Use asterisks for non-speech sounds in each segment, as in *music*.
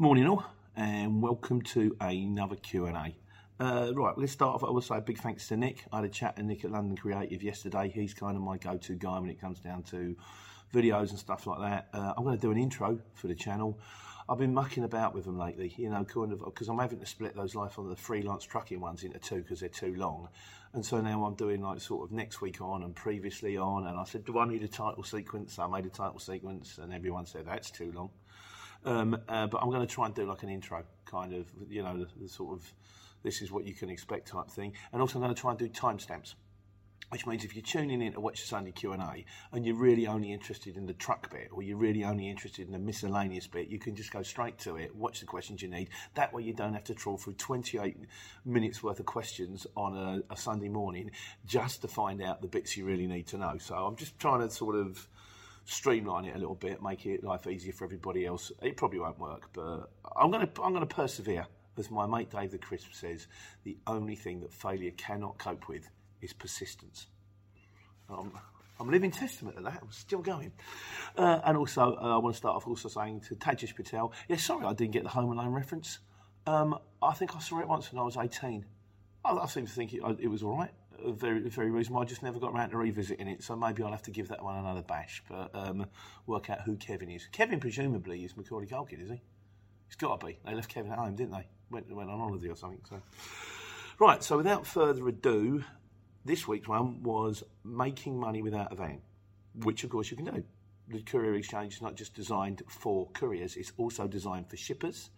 Morning all, and welcome to another Q&A. Uh, right, let's start off. I will say a big thanks to Nick. I had a chat to Nick at London Creative yesterday. He's kind of my go-to guy when it comes down to videos and stuff like that. Uh, I'm going to do an intro for the channel. I've been mucking about with them lately, you know, kind of because I'm having to split those life on the freelance trucking ones into two because they're too long. And so now I'm doing like sort of next week on and previously on. And I said, do I need a title sequence? So I made a title sequence, and everyone said that's too long. Um, uh, but I'm going to try and do like an intro, kind of, you know, the, the sort of this is what you can expect type thing. And also I'm going to try and do timestamps which means if you're tuning in to watch the Sunday Q&A and you're really only interested in the truck bit or you're really only interested in the miscellaneous bit, you can just go straight to it, watch the questions you need. That way you don't have to trawl through 28 minutes worth of questions on a, a Sunday morning just to find out the bits you really need to know. So I'm just trying to sort of streamline it a little bit, make it life easier for everybody else. It probably won't work, but I'm going to I'm going to persevere. As my mate Dave the Crisp says, the only thing that failure cannot cope with is persistence. Um, I'm a living testament to that. I'm still going. Uh, and also, uh, I want to start off also saying to Tajish Patel, yeah, sorry I didn't get the Home Alone reference. Um, I think I saw it once when I was 18. I, I seem to think it, it was all right. Very, very reasonable. I just never got around to revisiting it, so maybe I'll have to give that one another bash. But um, work out who Kevin is. Kevin presumably is Macaulay Culkin, is he? He's got to be. They left Kevin at home, didn't they? Went, went on holiday or something. So, right. So without further ado, this week's one was making money without a van, which of course you can do. The Courier Exchange is not just designed for couriers, it's also designed for shippers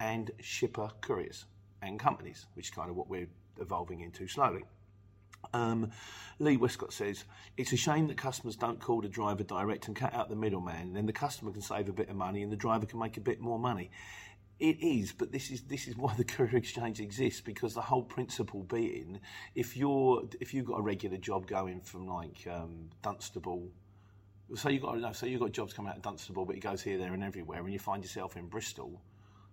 and shipper couriers and companies, which is kind of what we're evolving into slowly. Um, Lee Westcott says, It's a shame that customers don't call the driver direct and cut out the middleman. Then the customer can save a bit of money and the driver can make a bit more money. It is, but this is this is why the *laughs* courier exchange exists because the whole principle being, if you're if you've got a regular job going from like um, Dunstable, so you got no, so you've got jobs coming out of Dunstable, but it goes here, there, and everywhere, and you find yourself in Bristol.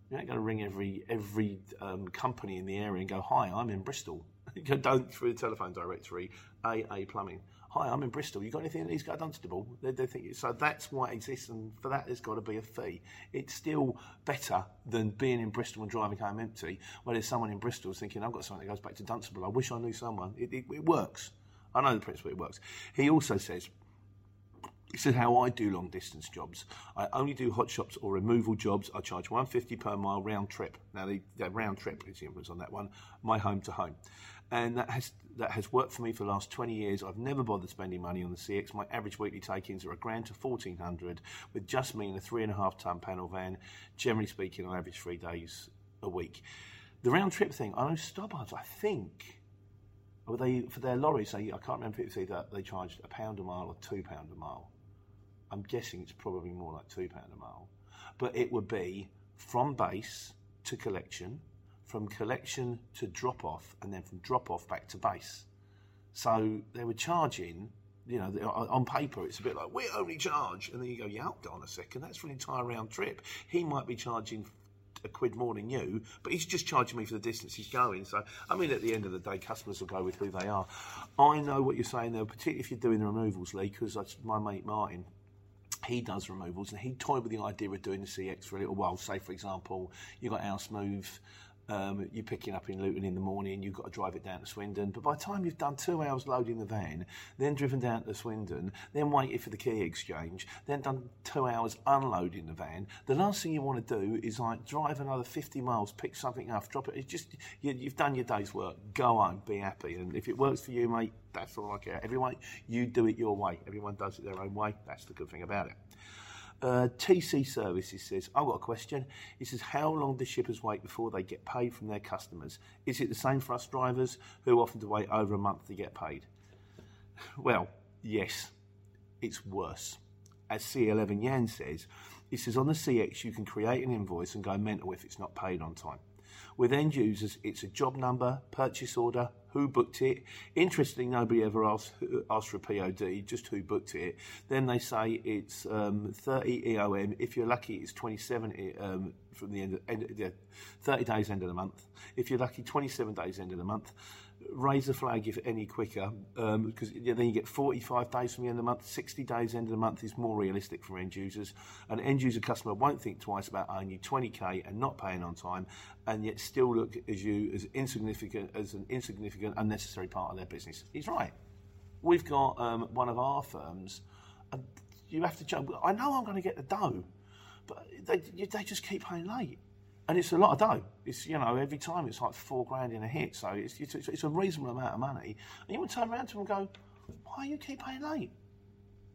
You're not going to ring every every um, company in the area and go, "Hi, I'm in Bristol." *laughs* down through the telephone directory, AA Plumbing hi, I'm in Bristol. You got anything that needs to go to Dunstable? They, they think so. That's why it exists, and for that, there's got to be a fee. It's still better than being in Bristol and driving home empty. Where there's someone in Bristol thinking, I've got something that goes back to Dunstable. I wish I knew someone. It, it, it works. I know the principle. It works. He also says. This is how I do long distance jobs. I only do hot shots or removal jobs. I charge 150 per mile round trip. Now the, the round trip is the influence on that one. My home to home and that has that has worked for me for the last 20 years. I've never bothered spending money on the CX. My average weekly take-ins are a grand to 1400 with just me in a three and a half ton panel van. Generally speaking, on average three days a week. The round trip thing, I know Stobarts, I think, they for their lorries, they, I can't remember if either they charged a pound a mile or two pound a mile. I'm guessing it's probably more like two pound a mile, but it would be from base to collection from collection to drop off and then from drop off back to base. So they were charging you know, on paper, it's a bit like we only charge, and then you go, yeah, hold on a second, that's for an entire round trip. He might be charging a quid more than you, but he's just charging me for the distance he's going. So, I mean, at the end of the day, customers will go with who they are. I know what you're saying though, particularly if you're doing the removals, Lee, because my mate Martin, he does removals and he toyed with the idea of doing the CX for a little while. Say, for example, you've got House Move um, you're picking up in Luton in the morning, you've got to drive it down to Swindon. But by the time you've done two hours loading the van, then driven down to Swindon, then waited for the key exchange, then done two hours unloading the van, the last thing you want to do is like drive another 50 miles, pick something up, drop it. It's just, you, you've done your day's work, go home, be happy. And if it works for you, mate, that's all I care. Everyone, you do it your way. Everyone does it their own way. That's the good thing about it. Uh, TC Services says, I've got a question. He says, How long do shippers wait before they get paid from their customers? Is it the same for us drivers who often to wait over a month to get paid? Well, yes, it's worse. As C11 Yan says, he says, On the CX, you can create an invoice and go mental if it's not paid on time. With end users, it's a job number, purchase order, who booked it. Interestingly, nobody ever asked, asked for a POD, just who booked it. Then they say it's um, 30 EOM. If you're lucky, it's 27 um, from the end, of, end yeah, 30 days end of the month. If you're lucky, 27 days end of the month raise the flag if any quicker because um, then you get 45 days from the end of the month. 60 days end of the month is more realistic for end users. An end user customer won't think twice about owing you 20k and not paying on time and yet still look as you as insignificant as an insignificant unnecessary part of their business. He's right. We've got um, one of our firms and you have to jump. I know I'm going to get the dough but they, they just keep paying late and it's a lot of dough. It's you know every time it's like four grand in a hit, so it's it's, it's a reasonable amount of money. And you would turn around to them and go, "Why you keep paying late?"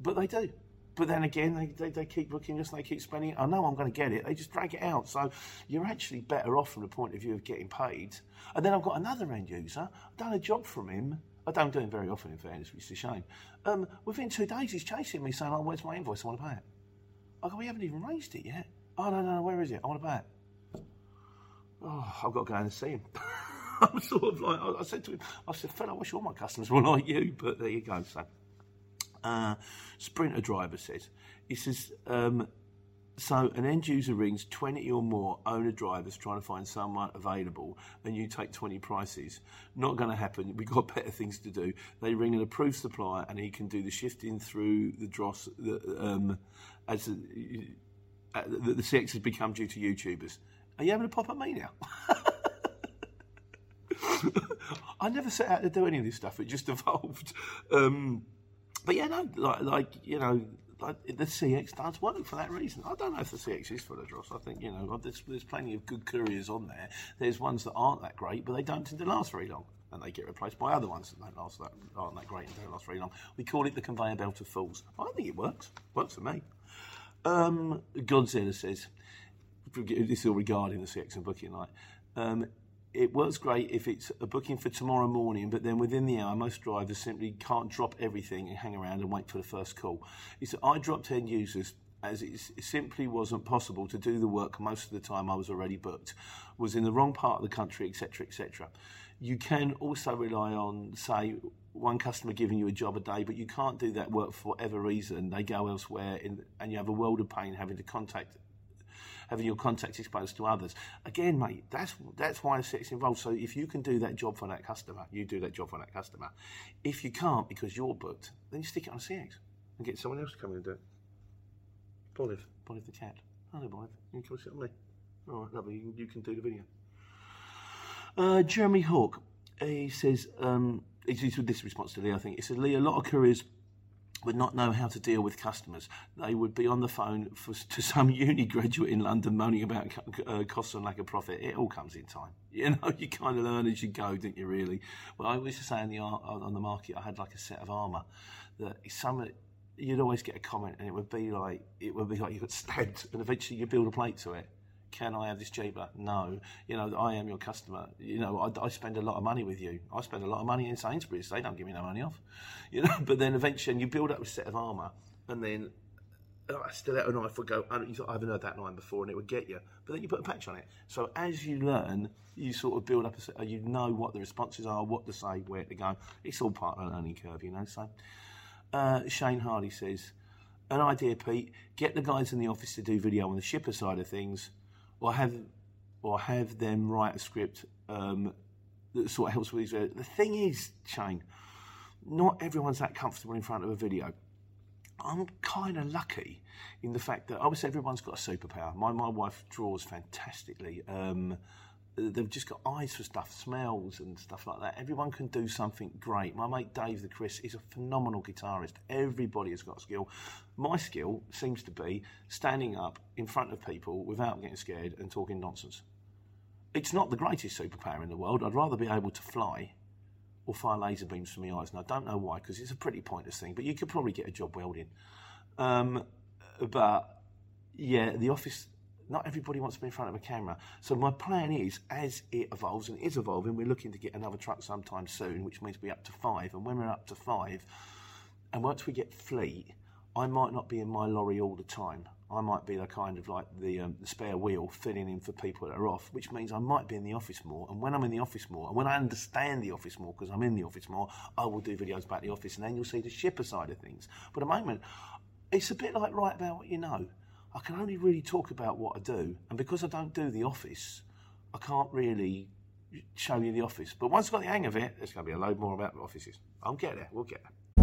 But they do. But then again, they, they, they keep looking us, they keep spending. I know I'm going to get it. They just drag it out. So you're actually better off from the point of view of getting paid. And then I've got another end user. I've done a job from him. I don't do it very often, in fairness, which is a shame. Um, within two days, he's chasing me saying, "Oh, where's my invoice? I want to pay it." I go, "We haven't even raised it yet." Oh no, no, no, where is it? I want to pay it oh, I've got to go and see him. *laughs* I'm sort of like, I said to him, I said, Phil, I wish all my customers were *laughs* like you, but there you go. So, uh, Sprinter driver says, he says, um, so an end user rings 20 or more owner drivers trying to find someone available and you take 20 prices. Not going to happen. We've got *laughs* better things to do. They ring an approved supplier and he can do the shifting through the dross um, as the, uh, the, the CX has become due to YouTubers. Are you having a pop at me now? I never set out to do any of this stuff. It just *laughs* evolved. Um, but yeah, no, like, like you know, like the CX does work for that reason. I don't know if the CX is full of dross. I think you know, there's, there's plenty of good couriers on there. There's ones that aren't that great, but they don't tend to last very long, and they get replaced by other ones that don't last that aren't that great and don't last very long. We call it the conveyor belt of fools. I think it works. Works for me. Um, Godzilla says this is all regarding the CX and booking night. Um, it works great if it's a booking for tomorrow morning, but then within the hour, most drivers simply can't drop everything and hang around and wait for the first call. Said, I dropped end users as it simply wasn't possible to do the work most of the time I was already booked, was in the wrong part of the country, etc., etc. You can also rely on, say, one customer giving you a job a day, but you can't do that work for whatever reason. They go elsewhere, in, and you have a world of pain having to contact having your contacts exposed to others. Again, mate, that's that's why CX involved. So if you can do that job for that customer, you do that job for that customer. If you can't because you're booked, then you stick it on CX and get someone else to come in and do it. Boliv, Boliv the cat. Hello, Boliv. You can come sit on me. All right, lovely. You, you can do the video. Uh, Jeremy Hawk, he says, um, he's with this response to Lee, I think. He said, Lee, a lot of couriers would not know how to deal with customers. They would be on the phone for, to some *laughs* uni graduate in London moaning about uh, costs and lack of profit. It all comes in time. You know, *laughs* you kind of learn as you go, don't you? Really. Well, I used to say on the on the market, I had like a set of armour that some you'd always get a comment, and it would be like it would be like you got *laughs* stabbed, and eventually you build a plate to it can I have this cheaper? No. You know, I am your customer. You know, I, I, spend a lot of money with you. I spend a lot of money in Sainsbury's. They don't give me no money off. *laughs* You know, but then eventually you build up a set of armour and then oh, a knife would go, I haven't heard that line before and it would get you. But then you put a patch on it. So as you learn, you sort of build up a set, you know what the responses are, what to say, where to go. It's all part of the learning curve, you know. So Uh, Shane Hardy says, an idea, Pete. Get the guys in the office to do video on the shipper side of things, or have or have them write a script um, that sort of helps with these. The thing is, Shane, not everyone's that comfortable in front of a video. I'm kind of lucky in the fact that obviously everyone's got a superpower. My my wife draws fantastically. Um, they've just got eyes for stuff, smells and stuff like that. Everyone can do something great. My mate Dave the Chris is a phenomenal guitarist. Everybody has got skill. My skill seems to be standing up in front of people without getting scared and talking nonsense. It's not the greatest superpower in the world. I'd rather be able to fly or fire laser beams from my eyes. And I don't know why, because it's a pretty pointless thing, but you could probably get a job welding. Um, but yeah, the office not everybody wants to be in front of a camera. So my plan is, as it evolves and it is evolving, we're looking to get another truck sometime soon, which means we're up to five. And when we're up to five, and once we get fleet, I might not be in my lorry all the time. I might be the kind of like the, um, the, spare wheel filling in for people that are off, which means I might be in the office more. And when I'm in the office more, and when I understand the office more, because I'm in the office more, I will do videos about the office, and then you'll see the shipper side of things. But at the moment, it's a bit like write about what you know. I can only really talk about what I do, and because I don't do the office, I can't really show you the office. But once I've got the hang of it, there's going to be a load more about offices. I'll get there. We'll get there.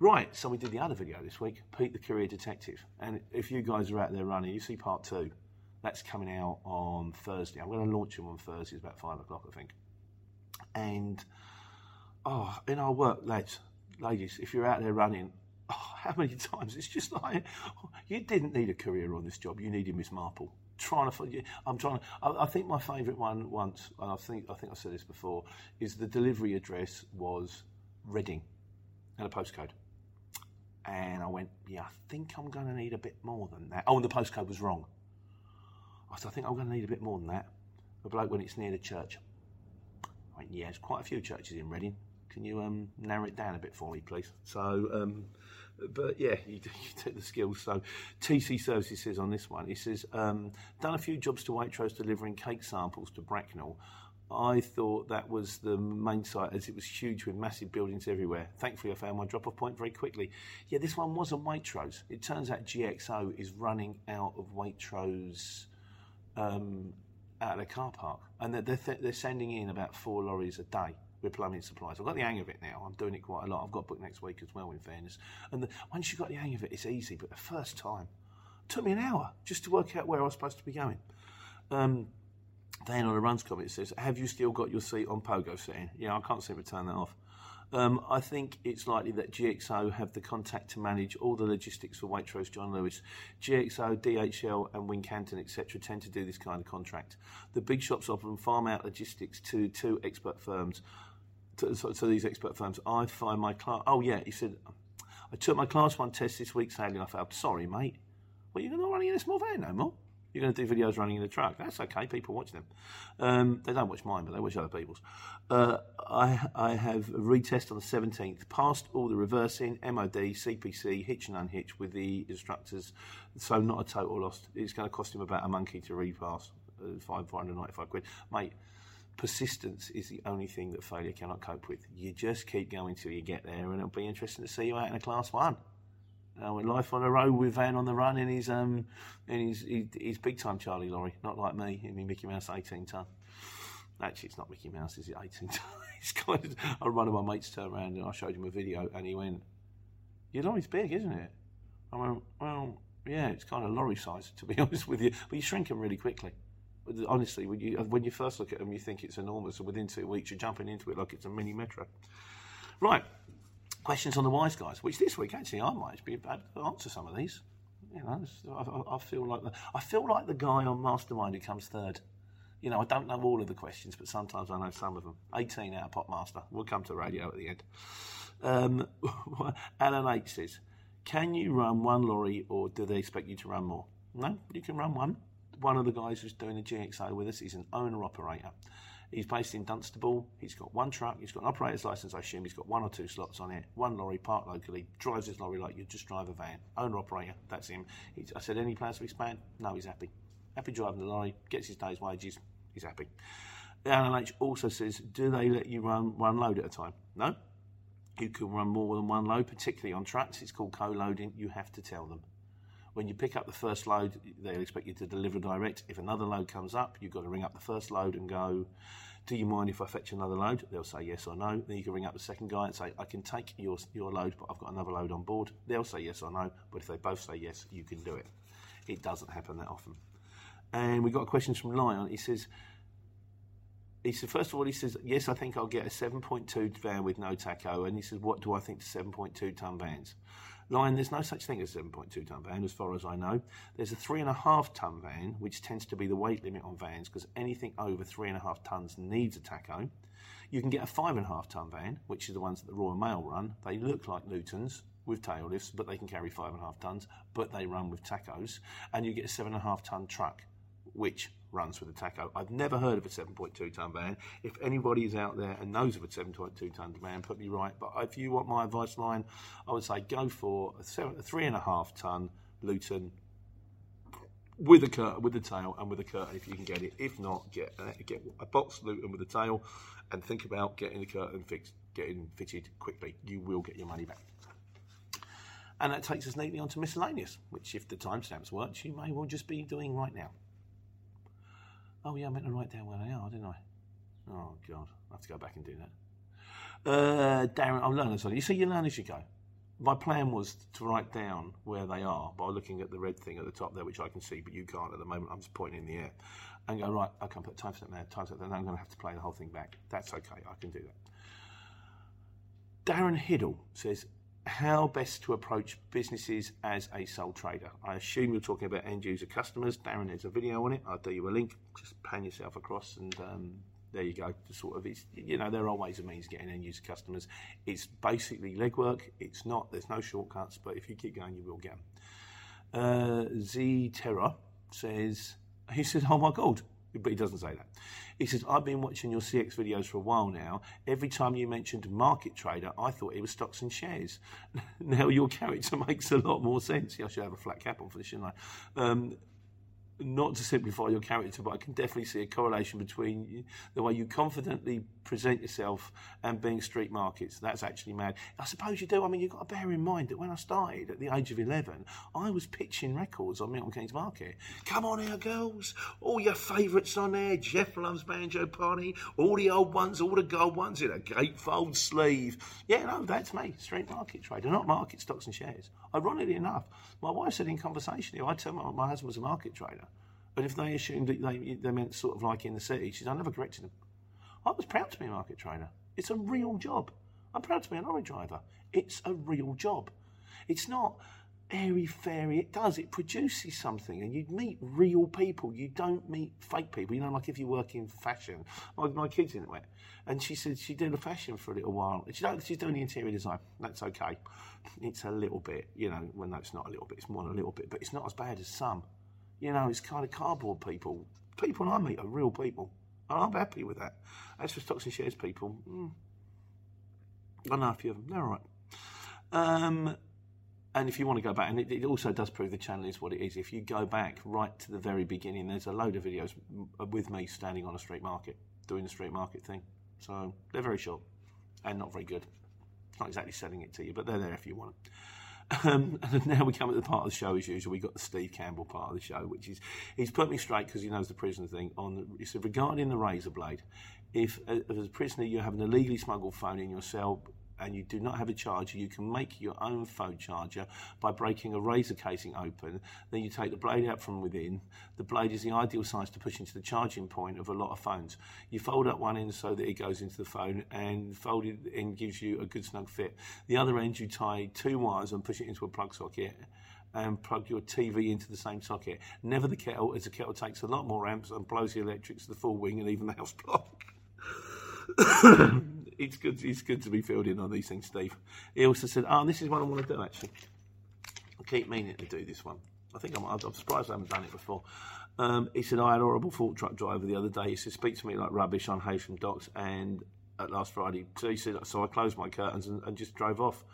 Right, so we did the other video this week, Pete the Courier Detective. And if you guys are out there running, you see part two. That's coming out on Thursday. I'm going to launch him on Thursday, it's about five o'clock, I think. And, oh, in our work, lads, ladies, if you're out there running, *laughs* oh, how many times? It's just like, *laughs* you didn't need a career on this job, you needed Miss Marple. Trying to, I'm trying to. I, I think my favourite one once, and I think I think I said this before, is the delivery address was Reading, and a postcode. And I went, yeah, I think I'm going to need a bit more than that. Oh, and the postcode was wrong. I said, I think I'm going to need a bit more than that. The bloke when it's near the church. I went, yeah, there's quite a few churches in Reading. Can you um, narrow it down a bit for me, please? So, um, but yeah, *laughs* you, you take the skills. So, TC Services says on this one, he says, um, done a few jobs to Waitrose delivering cake samples to Bracknell. I thought that was the main site as it was huge with massive buildings everywhere. Thankfully, I found my drop off point very quickly. Yeah, this one wasn't Waitrose. It turns out GXO is running out of Waitrose um, out of the car park, and they're, they're, they're sending in about four lorries a day with plumbing supplies. I've got the hang of it now. I'm doing it quite a lot. I've got a book next week as well, in fairness. And the, once you've got the hang of it, it's easy. But the first time, took me an hour just to work out where I was supposed to be going. Um, then on a runs comment says, "Have you still got your seat on pogo setting?" Yeah, I can't seem to turn that off. Um, I think it's likely that GXO have the contact to manage all the logistics for Waitrose John Lewis. GXO, DHL, and Wincanton, etc., tend to do this kind of contract. The big shops often farm out logistics to two expert firms. To, so, to these expert firms, I find my class. Oh yeah, he said, I took my class one test this week sailing. I failed. Sorry, mate. Well, you're not running in a small van no more. You're going to do videos running in a truck. That's okay. People watch them. Um, they don't watch mine, but they watch other people's. Uh, I, I have a retest on the 17th. Passed all the reversing, MOD, CPC, hitch and unhitch with the instructors. So not a total loss. It's going to cost him about a monkey to repass. Uh, five, 495 quid. Mate, persistence is the only thing that failure cannot cope with. You just keep going till you get there, and it'll be interesting to see you out in a class one. Uh, with life on the road with Van on the run in his um his, his, his big time Charlie lorry, not like me in my Mickey Mouse 18 ton. Actually, it's not Mickey Mouse, is it 18 ton? *laughs* it's kind of, I one of my mates turned around and I showed him a video and he went, Your lorry's big, isn't it? I went, Well, yeah, it's kind of lorry size to be *laughs* honest with you, but you shrink them really quickly honestly, when you when you first look at them, you think it's enormous, and within two weeks, you're jumping into it like it's a mini metro. Right, questions on the wise guys. Which this week, actually, I might be able to answer some of these. You know, I, I, feel like the I feel like the guy on Mastermind who comes third. You know, I don't know all of the questions, but sometimes I know some of them. 18 out of Popmaster. We'll come to radio at the end. Um, *laughs* Alan H says, "Can you run one lorry, or do they expect you to run more?" No, you can run one one of the guys who's doing the GXO with us is an owner operator. He's based in Dunstable. He's got one truck. He's got an operator's license. I assume he's got one or two slots on it. One lorry parked locally. Drives his lorry like you just drive a van. Owner operator. That's him. He's, I said, any plans to expand? No, he's happy. Happy driving the lorry. Gets his day's wages. He's happy. The LNH also says, do they let you run one load at a time? No. You can run more than one load, particularly on trucks. It's called co-loading. You have to tell them. When you pick up the first load, they'll expect you to deliver direct. If another load comes up, you've got to ring up the first load and go, Do you mind if I fetch another load? They'll say yes or no. Then you can ring up the second guy and say, I can take your, your load, but I've got another load on board. They'll say yes or no, but if they both say yes, you can do it. It doesn't happen that often. And we got questions from Lion. He says, he said, first of all, he says, yes, I think I'll get a 7.2 van with no tacho. And he says, what do I think to 7.2 ton vans? Line, there's no such thing as a 7.2 tonne van, as far as I know. There's a 3.5 tonne van, which tends to be the weight limit on vans because anything over 3.5 tonnes needs a tacho. You can get a 5.5 tonne van, which is the ones that the Royal Mail run. They look like Newtons with tail lifts, but they can carry 5.5 tonnes, but they run with tachos. And you get a 7.5 tonne truck, which runs with a Tacho. I've never heard of a 7.2 ton van. If anybody is out there and knows of a 7.2 ton van, put me right. But if you want my advice line, I would say go for a, seven, a three and a half ton Luton with a curtain, with a tail, and with a curtain if you can get it. If not, get a, get a box Luton with a tail, and think about getting the curtain fixed, getting fitted quickly. You will get your money back. And that takes us neatly onto miscellaneous, which, if the timestamps work, you may well just be doing right now. Oh yeah, I meant to write down where they are, didn't I? Oh God, I have to go back and do that. Uh, Darren, I'm learning something. You see, you learn as you go. My plan was to write down where they are by looking at the red thing at the top there, which I can see, but you can't at the moment. I'm just pointing in the air, and go right. I can put time timestamp there, timestamp there. Now I'm going to have to play the whole thing back. That's okay. I can do that. Darren Hiddle says, how best to approach businesses as a sole trader. I assume you're talking about end user customers. Darren, there's a video on it. I'll do you a link. Just pan yourself across, and um, there you go. The sort of, it's, you know, there are ways and means of getting end user customers. It's basically legwork. It's not. There's no shortcuts, but if you keep going, you will get them. Uh, Z Terra says he said, "Oh my god." But he doesn't say that. He says, I've been watching your CX videos for a while now. Every time you mentioned market trader, I thought it was stocks and shares. *laughs* now your character *laughs* makes a lot more sense. Yeah, I should have a flat cap on for this, shouldn't I? Um, not to simplify your character, but I can definitely see a correlation between the way you confidently present yourself and being street markets. That's actually mad. I suppose you do. I mean, you've got to bear in mind that when I started at the age of 11, I was pitching records on Milton Keynes Market. Come on here, girls. All your favourites on there. Jeff loves Banjo Party. All the old ones, all the gold ones in a gatefold sleeve. Yeah, no, that's me. Street market trader, not market stocks and shares. Ironically enough, my wife said in conversation, I told my, my husband was a market trader. But if they assumed that they, they meant sort of like in the city, she said, I never corrected them. I was proud to be a market trader. It's a real job. I'm proud to be an lorry driver. It's a real job. It's not airy fairy. It does. It produces something, and you meet real people. You don't meet fake people. You know, like if you work in fashion. My, my kid's in it, and she said she did a fashion for a little while. She she's doing the interior design. That's okay. It's a little bit, you know. Well, no, it's not a little bit. It's more than a little bit, but it's not as bad as some You know, it's kind of cardboard people. People I meet are real people. And I'm happy with that. As for stocks and shares people, mm, I know a few of them. They're all right. Um, and if you want to go back, and it, it, also does prove the channel is what it is. If you go back right to the very beginning, there's a load of videos with me standing on a street market, doing the street market thing. So they're very short and not very good. Not exactly selling it to you, but they're there if you want them. Um, *laughs* and now we come at the part of the show as usual. We got the Steve Campbell part of the show, which is he's put me straight because he knows the prisoner thing. On the, regarding the razor blade, if uh, as a prisoner you have an illegally smuggled phone in your cell and you do not have a charger, you can make your own phone charger by breaking a razor casing open. Then you take the blade out from within. The blade is the ideal size to push into the charging point of a lot of phones. You fold up one end so that it goes into the phone, and fold it in gives you a good snug fit. The other end you tie two wires and push it into a plug socket and plug your TV into the same socket. Never the kettle, as the kettle takes a lot more amps and blows the electrics to the full wing and even the house block. It's good. It's good to be filled in on these things, Steve. He also said, "Oh, this is what I want to do. Actually, I keep meaning to do this one. I think I'm, I'm surprised I haven't done it before." Um, he said, "I had a horrible fork truck driver the other day. He said, speak to me like rubbish on Heysham Docks and at last Friday. So he said, so I closed my curtains and, and just drove off.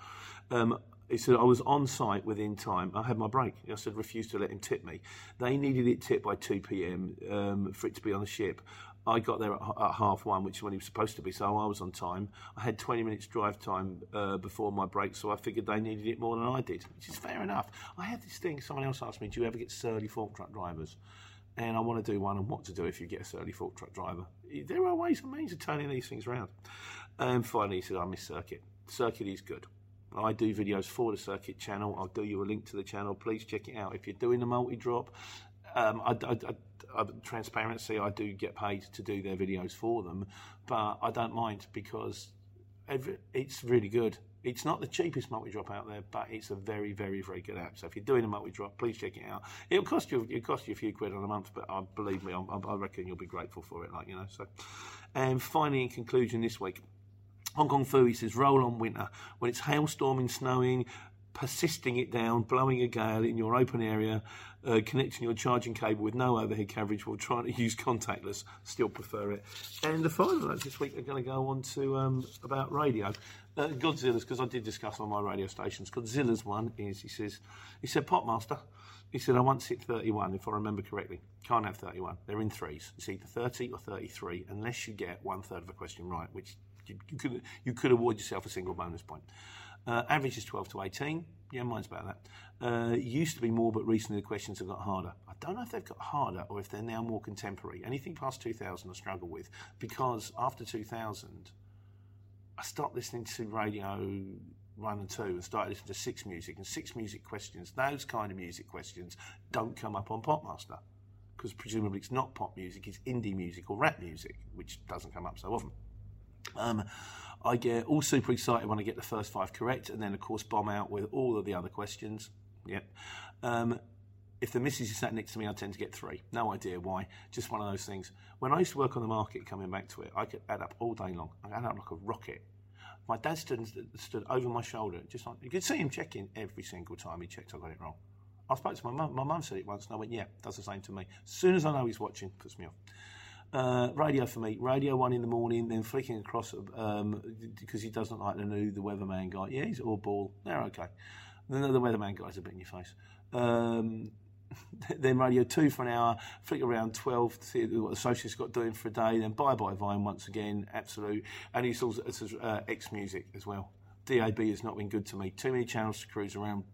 Um, he said, I was on site within time. I had my break. I said, refused to let him tip me. They needed it tipped by 2 p.m. Um, for it to be on the ship. I got there at, at, half one, which is when he was supposed to be, so I was on time. I had 20 minutes drive time uh, before my break, so I figured they needed it more than I did, which is fair enough. I had this thing, someone else asked me, do you ever get surly fork truck drivers? And I want to do one on what to do if you get a surly fork truck driver. There are ways and means of turning these things around. And finally, he said, I miss Circuit. Circuit is good. I do videos for the Circuit channel. I'll do you a link to the channel. Please check it out. If you're doing the multi drop, um, I, I, I, transparency, I do get paid to do their videos for them, but I don't mind because every, it's really good. It's not the cheapest multi drop out there, but it's a very, very, very good app. So if you're doing a multi drop, please check it out. It'll cost you it'll cost you a few quid on a month, but uh, believe me, I, I reckon you'll be grateful for it. Like you know. So, and finally, in conclusion, this week. Hong Kong Phooey says, roll on winter. When it's hailstorming, snowing, persisting it down, blowing a gale in your open area, uh, connecting your charging cable with no overhead coverage while trying to use contactless. Still prefer it. And the final notes this week are going to go on to um, about radio. Uh, Godzilla's, because I did discuss on my radio stations. Godzilla's one is, he says, he said, Popmaster. He said, I once hit 31, if I remember correctly. Can't have 31. They're in threes. It's either 30 or 33, unless you get one third of a question right, which you, you could you could award yourself a single bonus point. Uh, average is 12 to 18. Yeah, mine's about that. Uh, used to be more, but recently the questions have got harder. I don't know if they've got harder or if they're now more contemporary. Anything past 2000 I struggle with because after 2000, I stopped listening to radio one and two and started listening to six music and six music questions. Those kind of music questions don't come up on Popmaster because presumably it's not pop music, it's indie music or rap music, which doesn't come up so often. Um, I get all super excited when I get the first five correct, and then of course bomb out with all of the other questions. Yep. Um, if the missus is sat next to me, I tend to get three. No idea why. Just one of those things. When I used to work on the market, coming back to it, I could add up all day long. I add up like a rocket. My dad stood, stood over my shoulder, just like you could see him checking every single time he checked I got it wrong. I spoke to my mum. My mum said it once, and I went, "Yeah, does the same to me." As soon as I know he's watching, puts me off. Uh, radio for me, radio one in the morning, then flicking across um, because he doesn't like the new the weatherman guy. Yeah, he's all ball. They're okay. Then the weatherman guy's a bit in your face. Um, *laughs* then radio two for an hour, flick around 12 to see what the socialists got doing for a day, then bye bye Vine once again, absolute. And he's also uh, X music as well. DAB has not been good to me. Too many channels to cruise around.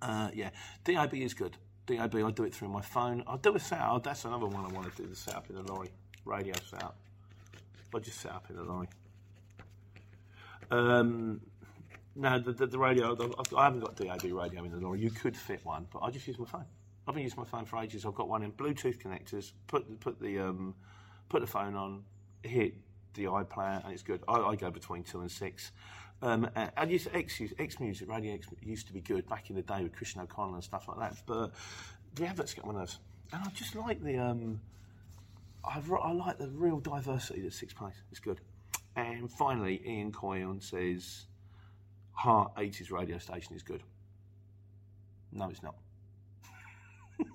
Uh, yeah, DAB is good. DAB, I do it through my phone. I'll do a setup. That's another one I want to do the setup in the lorry. Radio setup. I just set up in the lorry. Um, no, the, the, the radio, I haven't got DAB radio in the lorry. You could fit one, but I just use my phone. I've been using my phone for ages. I've got one in Bluetooth connectors. Put put the um, put the phone on, hit the iPlayer, and it's good. I, I go between two and six. Um, and used X, X Music, Radio X used to be good back in the day with Christian O'Connell and stuff like that. But the adverts get on my nerves, and I just like the um, I've, I like the real diversity that Six Place. It's good. And finally, Ian Coyon says, "Heart 80s radio station is good." No, it's not. *laughs*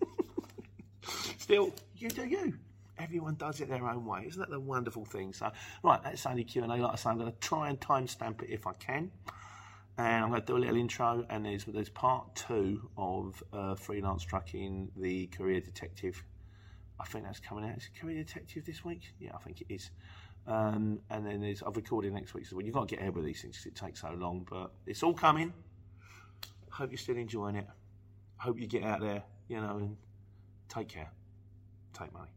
still, you do you. Everyone does it their own way. Isn't that the wonderful thing? So, right, that's only Q and A. Like I say, I'm going to try and timestamp it if I can, and I'm going to do a little intro. And there's there's part two of uh, freelance trucking, the courier detective. I think that's coming out. Is courier detective this week? Yeah, I think it is. Um, and then there's I've recorded next week. So well, you've got to get ahead with these things because it takes so long. But it's all coming. Hope you're still enjoying it. Hope you get out there, you know, and take care. Take money.